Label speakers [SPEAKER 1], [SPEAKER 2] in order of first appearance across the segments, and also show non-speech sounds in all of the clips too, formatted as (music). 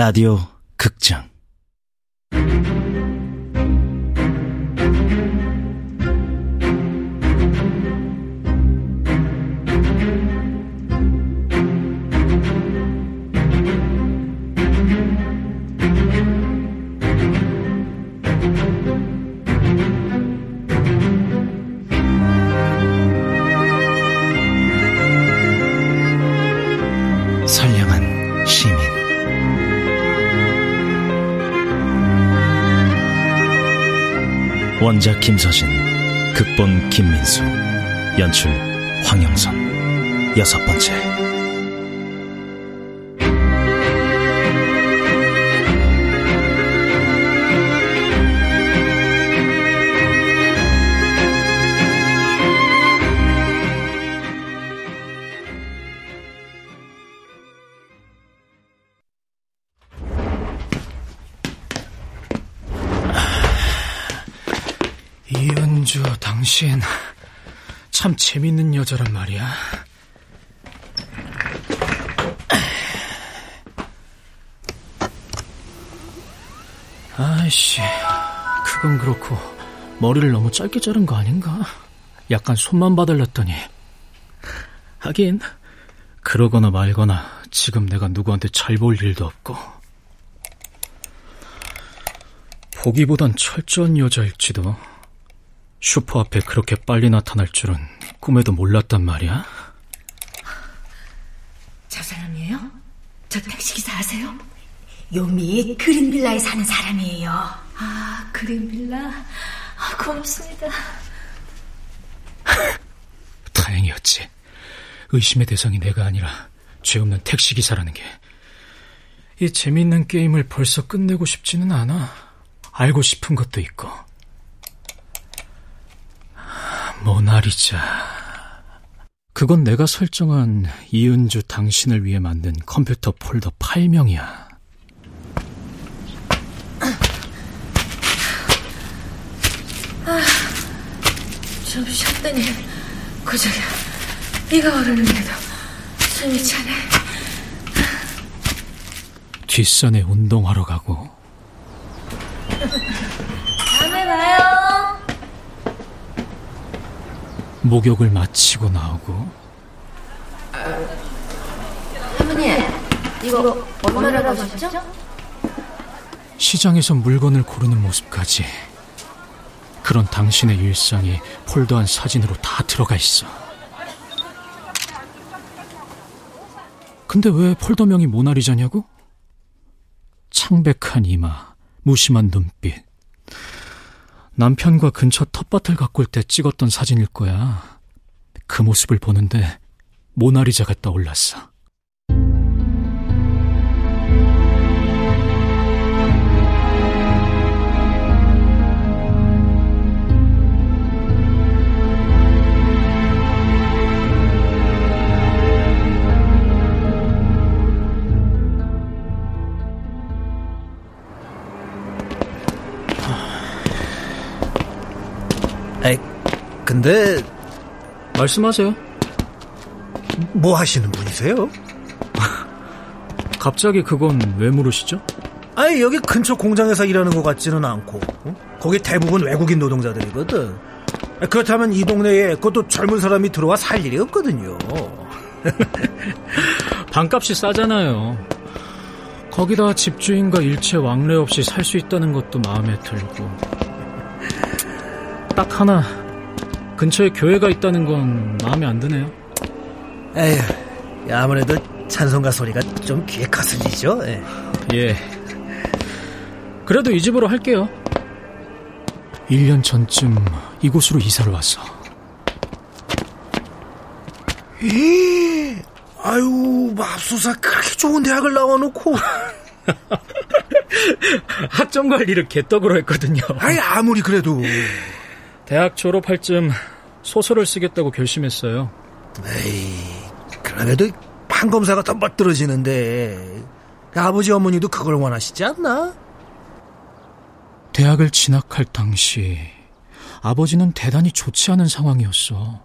[SPEAKER 1] 라디오 극장. 선량한 원작 김서진 극본 김민수 연출 황영선. 여섯 번째
[SPEAKER 2] 이은주, 당신 참 재밌는 여자란 말이야. 아이씨, 그건 그렇고 머리를 너무 짧게 자른 거 아닌가? 약간 손만 봐달랐더니. 하긴 그러거나 말거나 지금 내가 누구한테 잘 보일 일도 없고. 보기보단 철저한 여자일지도. 슈퍼 앞에 그렇게 빨리 나타날 줄은 꿈에도 몰랐단 말이야.
[SPEAKER 3] 저 사람이에요? 저 택시기사 아세요? 요미 그린빌라에 사는 사람이에요. 아, 그린빌라? 아, 고맙습니다. (laughs)
[SPEAKER 2] 다행이었지. 의심의 대상이 내가 아니라 죄 없는 택시기사라는 게. 이 재미있는 게임을 벌써 끝내고 싶지는 않아. 알고 싶은 것도 있고. 모나리자. 그건 내가 설정한 이은주 당신을 위해 만든 컴퓨터 폴더 파일명이야.
[SPEAKER 3] 좀 쉬었더니 고작이 비가 오르는데도 숨이 차네.
[SPEAKER 2] 뒷산에 운동하러 가고
[SPEAKER 3] 다음에 봐요.
[SPEAKER 2] 목욕을 마치고 나오고
[SPEAKER 3] 할머니, 이거 얼마나 가셨죠?
[SPEAKER 2] 시장에서 물건을 고르는 모습까지 그런 당신의 일상이 폴더한 사진으로 다 들어가 있어. 근데 왜 폴더명이 모나리자냐고? 창백한 이마, 무심한 눈빛. 남편과 근처 텃밭을 가꿀 때 찍었던 사진일 거야. 그 모습을 보는데 모나리자가 떠올랐어.
[SPEAKER 4] 에이, 근데
[SPEAKER 2] 말씀하세요.
[SPEAKER 4] 뭐 하시는 분이세요? (laughs)
[SPEAKER 2] 갑자기 그건 왜 물으시죠?
[SPEAKER 4] 아니 여기 근처 공장에서 일하는 것 같지는 않고 어? 거기 대부분 외국인 노동자들이거든. 아, 그렇다면 이 동네에 그것도 젊은 사람이 들어와 살 일이 없거든요. (laughs)
[SPEAKER 2] 방값이 싸잖아요. 거기다 집주인과 일체 왕래 없이 살 수 있다는 것도 마음에 들고. 딱 하나, 근처에 교회가 있다는 건 마음에 안 드네요.
[SPEAKER 4] 에휴, 아무래도 찬송가 소리가 좀 귀에 거슬리죠. 예.
[SPEAKER 2] 예. 그래도 이 집으로 할게요. 1년 전쯤 이곳으로 이사를 왔어.
[SPEAKER 4] 이, 아유, 맙소사 그렇게 좋은 대학을 나와놓고. (laughs)
[SPEAKER 2] 학점 관리를 개떡으로 했거든요.
[SPEAKER 4] 아이 아무리 그래도.
[SPEAKER 2] 대학 졸업할 쯤 소설을 쓰겠다고 결심했어요.
[SPEAKER 4] 에이, 그래도 판검사가 더 멋들어지는데 아버지 어머니도 그걸 원하시지 않나?
[SPEAKER 2] 대학을 진학할 당시 아버지는 대단히 좋지 않은 상황이었어.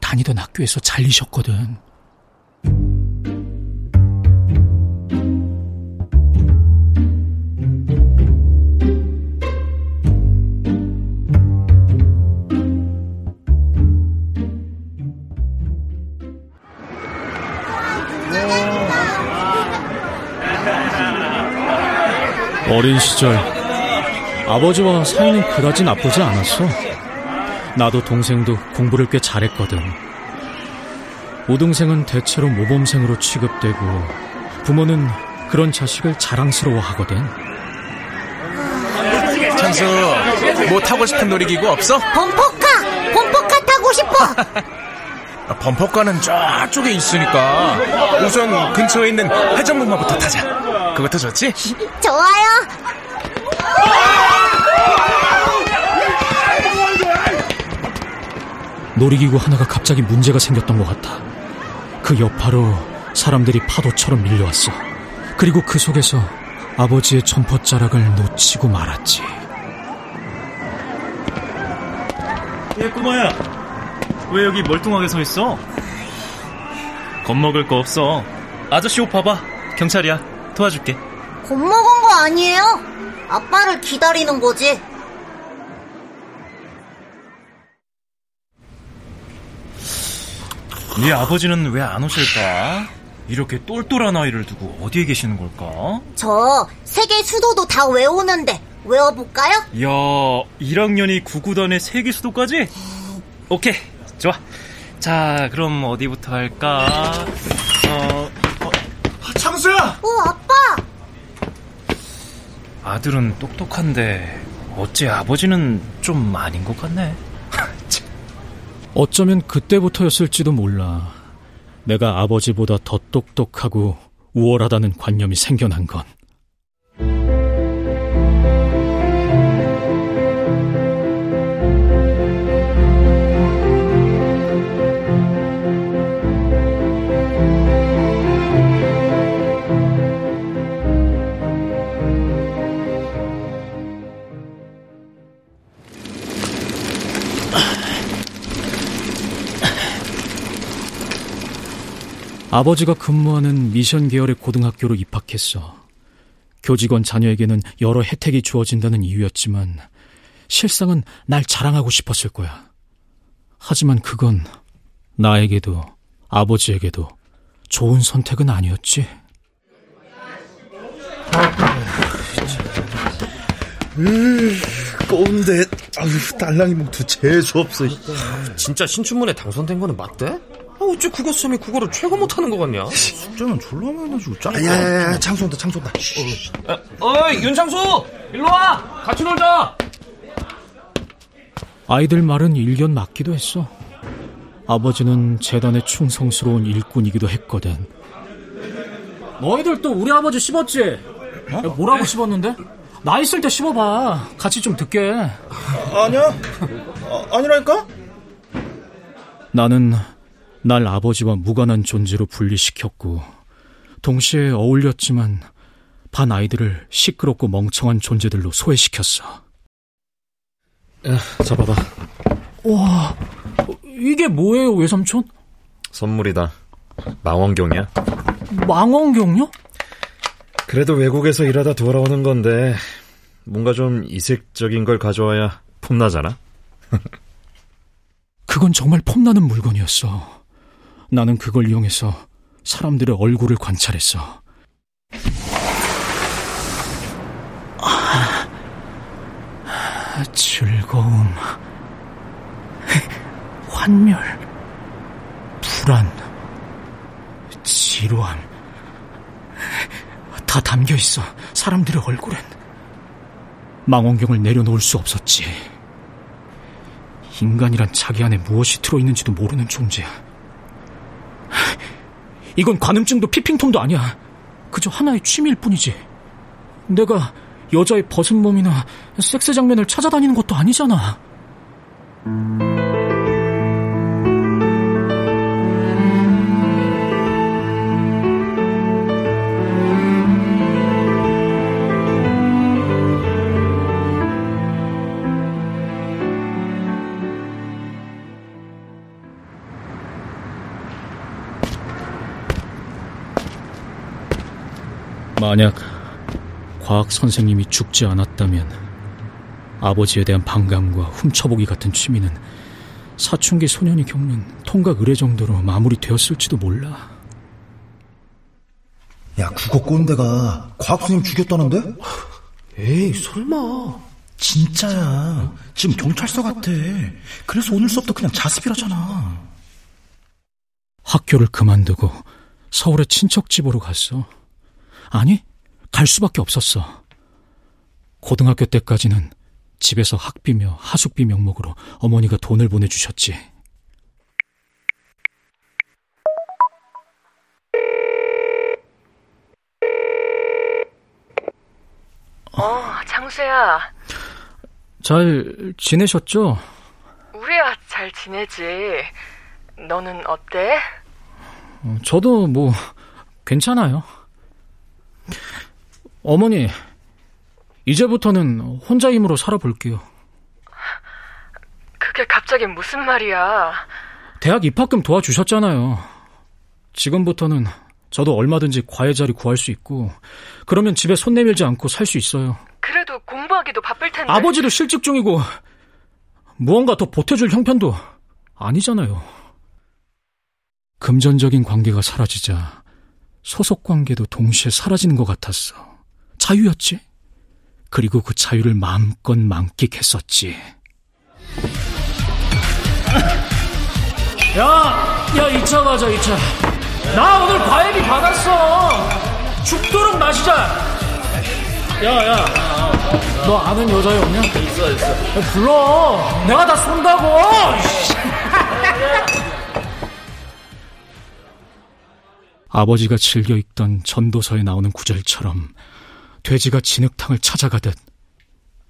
[SPEAKER 2] 다니던 학교에서 잘리셨거든. 어린 시절 아버지와 사이는 그다지 나쁘지 않았어. 나도 동생도 공부를 꽤 잘했거든. 우동생은 대체로 모범생으로 취급되고 부모는 그런 자식을 자랑스러워 하거든.
[SPEAKER 5] 창수, 뭐 타고 싶은 놀이기구 없어?
[SPEAKER 6] 범퍼카! 범퍼카 타고 싶어! (laughs)
[SPEAKER 5] 아, 범퍼카는 저쪽에 있으니까 우선 근처에 있는 회전목마부터 타자. 그것도 좋지?
[SPEAKER 6] 좋아요!
[SPEAKER 2] 놀이기구 하나가 갑자기 문제가 생겼던 것 같아. 그 여파로 사람들이 파도처럼 밀려왔어. 그리고 그 속에서 아버지의 점퍼 자락을 놓치고 말았지.
[SPEAKER 7] 예, 꼬마야. 왜 여기 멀뚱하게 서 있어? 겁먹을 거 없어. 아저씨 옷 봐봐. 경찰이야. 도와줄게.
[SPEAKER 6] 겁먹은 거 아니에요? 아빠를 기다리는 거지.
[SPEAKER 7] 네 아버지는 왜 안 오실까? 이렇게 똘똘한 아이를 두고 어디에 계시는 걸까?
[SPEAKER 6] 저 세계 수도도 다 외우는데 외워볼까요?
[SPEAKER 7] 이야, 1학년이 구구단의 세계 수도까지? 오케이, 좋아. 자, 그럼 어디부터 할까? 어,
[SPEAKER 5] 창수야!
[SPEAKER 6] 오, 아빠!
[SPEAKER 7] 아들은 똑똑한데 어째 아버지는 좀 아닌 것 같네. (laughs)
[SPEAKER 2] 어쩌면 그때부터였을지도 몰라. 내가 아버지보다 더 똑똑하고 우월하다는 관념이 생겨난 건. 아버지가 근무하는 미션 계열의 고등학교로 입학했어. 교직원 자녀에게는 여러 혜택이 주어진다는 이유였지만 실상은 날 자랑하고 싶었을 거야. 하지만 그건 나에게도 아버지에게도 좋은 선택은 아니었지.
[SPEAKER 8] 꼰대 아유 딸랑이 목두 재수 없어
[SPEAKER 9] 진짜 신춘문에 당선된 거는 맞대? 아, 어째 국어 쌤이 국어를 최고 못하는 거 같냐?
[SPEAKER 8] 숙제는 졸라 많이 내주고 짜 야야야 창수 온다 창수 온다
[SPEAKER 9] 어이 윤창수 일로 와 같이 놀자
[SPEAKER 2] 아이들 말은 일견 맞기도 했어. 아버지는 재단의 충성스러운 일꾼이기도 했거든. 너희들 또 우리 아버지 씹었지? 야, 뭐라고 씹었는데? 나 있을 때 씹어봐. 같이 좀 듣게.
[SPEAKER 8] 아니야 아, 아니라니까
[SPEAKER 2] 나는 날 아버지와 무관한 존재로 분리시켰고, 동시에 어울렸지만 반 아이들을 시끄럽고 멍청한 존재들로 소외시켰어.
[SPEAKER 9] 잡아봐
[SPEAKER 2] 와, 이게 뭐예요, 외삼촌?
[SPEAKER 8] 선물이다 망원경이야
[SPEAKER 2] 망원경요?
[SPEAKER 8] 그래도 외국에서 일하다 돌아오는 건데 뭔가 좀 이색적인 걸 가져와야 폼나잖아
[SPEAKER 2] 그건 정말 폼나는 물건이었어. 나는 그걸 이용해서 사람들의 얼굴을 관찰했어. 아, 즐거움, 환멸, 불안, 지루함, 다 담겨 있어. 사람들의 얼굴엔. 망원경을 내려놓을 수 없었지. 인간이란 자기 안에 무엇이 들어있는지도 모르는 존재야. 이건 관음증도 피핑통도 아니야. 그저 하나의 취미일 뿐이지. 내가 여자의 벗은 몸이나 섹스 장면을 찾아다니는 것도 아니잖아. 만약 과학 선생님이 죽지 않았다면 아버지에 대한 반감과 훔쳐보기 같은 취미는 사춘기 소년이 겪는 통각 의뢰 정도로 마무리되었을지도 몰라.
[SPEAKER 8] 야 국어 꼰대가 과학 선생님 죽였다는데?
[SPEAKER 9] 에이, 설마.
[SPEAKER 1] 진짜야. 지금 경찰서 같아. 그래서 오늘 수업도 그냥 자습이라잖아.
[SPEAKER 2] 학교를 그만두고 서울의 친척 집으로 갔어. 아니, 갈 수밖에 없었어. 고등학교 때까지는 집에서 학비며 하숙비 명목으로 어머니가 돈을 보내주셨지.
[SPEAKER 10] 어, 장수야.
[SPEAKER 2] 잘 지내셨죠?
[SPEAKER 10] 우리야 잘 지내지. 너는 어때?
[SPEAKER 2] 어, 저도 뭐 괜찮아요. 어머니, 이제부터는 혼자 힘으로 살아볼게요.
[SPEAKER 10] 그게 갑자기 무슨 말이야?
[SPEAKER 2] 대학 입학금 도와주셨잖아요. 지금부터는 저도 얼마든지 과외 자리 구할 수 있고, 그러면 집에 손 내밀지 않고 살 수 있어요.
[SPEAKER 10] 그래도 공부하기도 바쁠 텐데.
[SPEAKER 2] 아버지도 실직 중이고, 무언가 더 보태줄 형편도 아니잖아요. 금전적인 관계가 사라지자 소속 관계도 동시에 사라지는 것 같았어. 자유였지. 그리고 그 자유를 마음껏 만끽했었지. 야, 야, 2차 가자, 2차. 나 오늘 과외비 받았어. 죽도록 마시자. 야, 야. 너 아는 여자애 없냐? 있어, 있어. 야, 불러. 내가 다 쏜다고. 아버지가 즐겨 읽던 전도서에 나오는 구절처럼 돼지가 진흙탕을 찾아가듯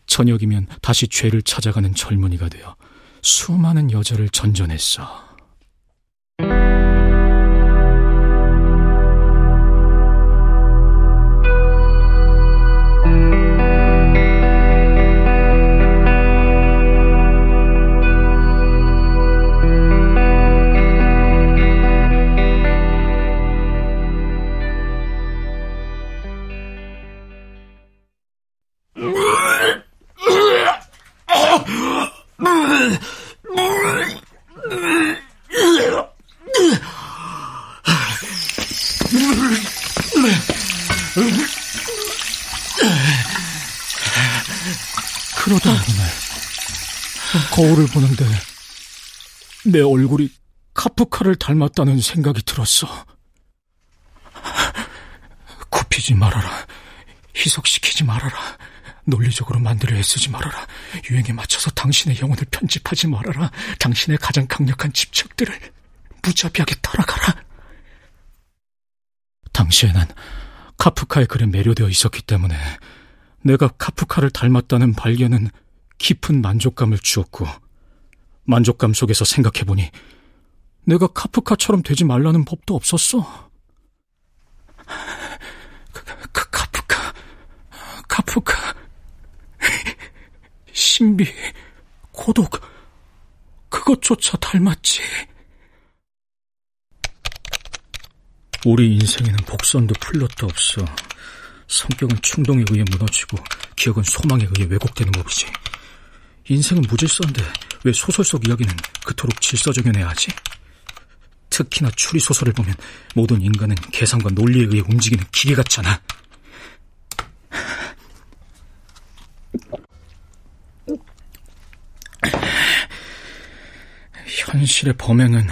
[SPEAKER 2] 저녁이면 다시 죄를 찾아가는 젊은이가 되어 수많은 여자를 전전했어. 그러다 어느 날 거울을 보는데 내 얼굴이 카프카를 닮았다는 생각이 들었어. 굽히지 말아라. 희석시키지 말아라. 논리적으로 만들려 애쓰지 말아라. 유행에 맞춰서 당신의 영혼을 편집하지 말아라. 당신의 가장 강력한 집착들을 무자비하게 따라가라. 당시에 난 카프카의 글에 매료되어 있었기 때문에 내가 카프카를 닮았다는 발견은 깊은 만족감을 주었고 만족감 속에서 생각해보니 내가 카프카처럼 되지 말라는 법도 없었어. 그, 그 카프카, 카프카, 신비, 고독, 그것조차 닮았지. 우리 인생에는 복선도 플롯도 없어. 성격은 충동에 의해 무너지고 기억은 소망에 의해 왜곡되는 법이지. 인생은 무질서인데 왜 소설 속 이야기는 그토록 질서정연해야 하지? 특히나 추리 소설을 보면 모든 인간은 계산과 논리에 의해 움직이는 기계 같잖아. 현실의 범행은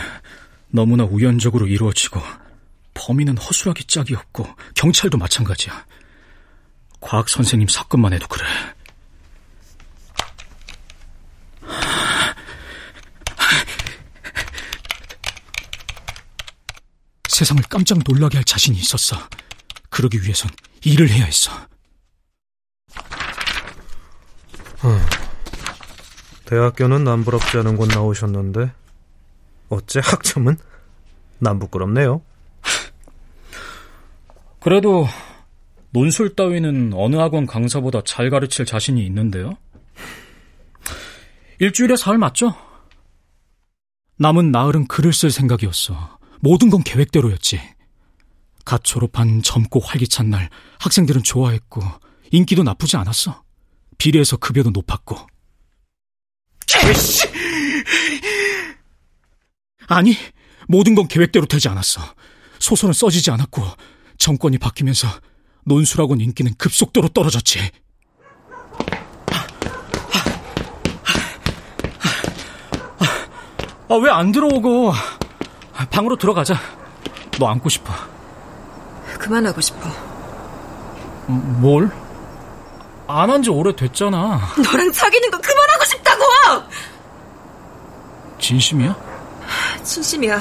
[SPEAKER 2] 너무나 우연적으로 이루어지고 범인은 허술하기 짝이 없고 경찰도 마찬가지야. 과학 선생님 사건만 해도 그래. 세상을 깜짝 놀라게 할 자신이 있었어. 그러기 위해선 일을 해야 했어.
[SPEAKER 4] 대학교는 남부럽지 않은 곳 나오셨는데 어째 학점은 남부끄럽네요.
[SPEAKER 2] 그래도 논술 따위는 어느 학원 강사보다 잘 가르칠 자신이 있는데요. 일주일에 사흘 맞죠? 남은 나흘은 글을 쓸 생각이었어. 모든 건 계획대로였지. 갓 졸업한 젊고 활기찬 날 학생들은 좋아했고 인기도 나쁘지 않았어. 비례해서 급여도 높았고. 개씨! 아니, 모든 건 계획대로 되지 않았어. 소설은 써지지 않았고 정권이 바뀌면서 논술학원 인기는 급속도로 떨어졌지. 아, 왜 안 들어오고? 방으로 들어가자. 너 안고 싶어.
[SPEAKER 11] 그만하고 싶어.
[SPEAKER 2] 뭘? 안 한 지 오래됐잖아.
[SPEAKER 11] 너랑 사귀는 거 그만하고 싶다고!
[SPEAKER 2] 진심이야?
[SPEAKER 11] 진심이야.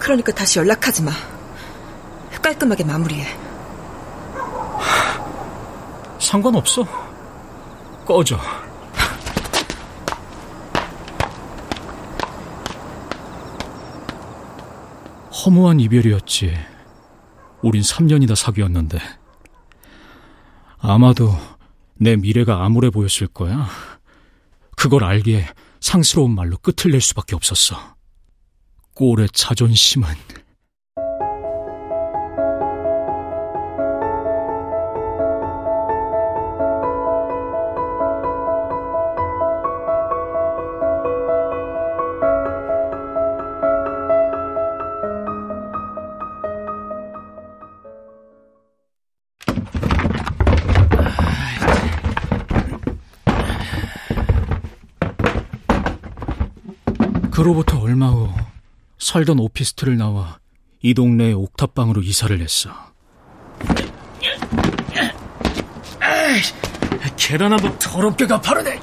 [SPEAKER 11] 그러니까 다시 연락하지 마. 깔끔하게 마무리해.
[SPEAKER 2] 상관없어. 꺼져. 허무한 이별이었지. 우린 3년이나 사귀었는데. 아마도 내 미래가 암울해 보였을 거야. 그걸 알기에 상스러운 말로 끝을 낼 수밖에 없었어. 꼴의 자존심은. 그로부터 얼마 후 살던 오피스텔을 나와 이 동네의 옥탑방으로 이사를 했어. 계단 한번 더럽게 가파르네.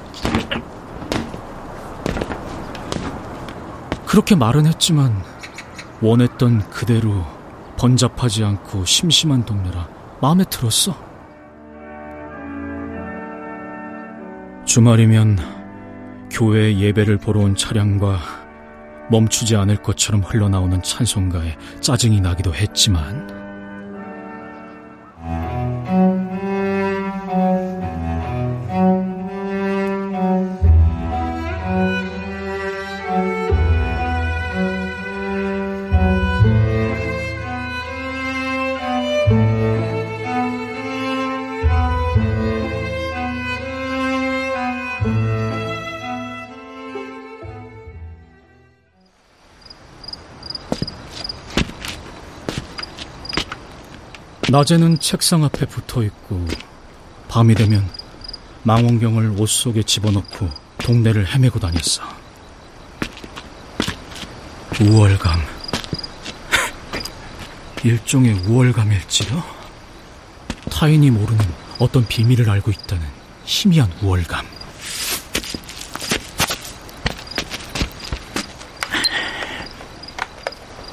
[SPEAKER 2] 그렇게 말은 했지만 원했던 그대로 번잡하지 않고 심심한 동네라 마음에 들었어. 주말이면 교회 예배를 보러 온 차량과 멈추지 않을 것처럼 흘러나오는 찬송가에 짜증이 나기도 했지만 낮에는 책상 앞에 붙어 있고 밤이 되면 망원경을 옷 속에 집어넣고 동네를 헤매고 다녔어. 우월감. (laughs) 일종의 우월감일지요? 타인이 모르는 어떤 비밀을 알고 있다는 희미한 우월감.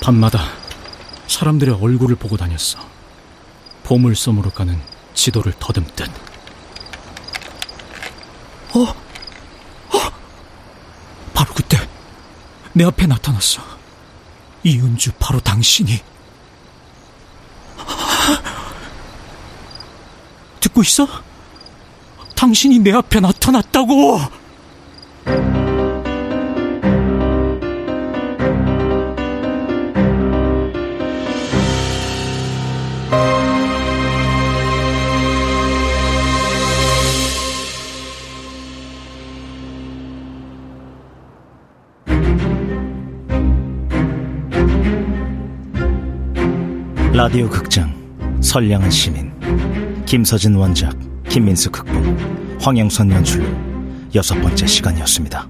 [SPEAKER 2] 밤마다 사람들의 얼굴을 보고 다녔어. 보물섬으로 가는 지도를 더듬듯. 어? 어? 바로 그때 내 앞에 나타났어. 이은주 바로 당신이. 듣고 있어? 당신이 내 앞에 나타났다고!
[SPEAKER 1] 라디오 극장 선량한 시민 김서진 원작 김민수 극본 황영선 연출로 여섯 번째 시간이었습니다.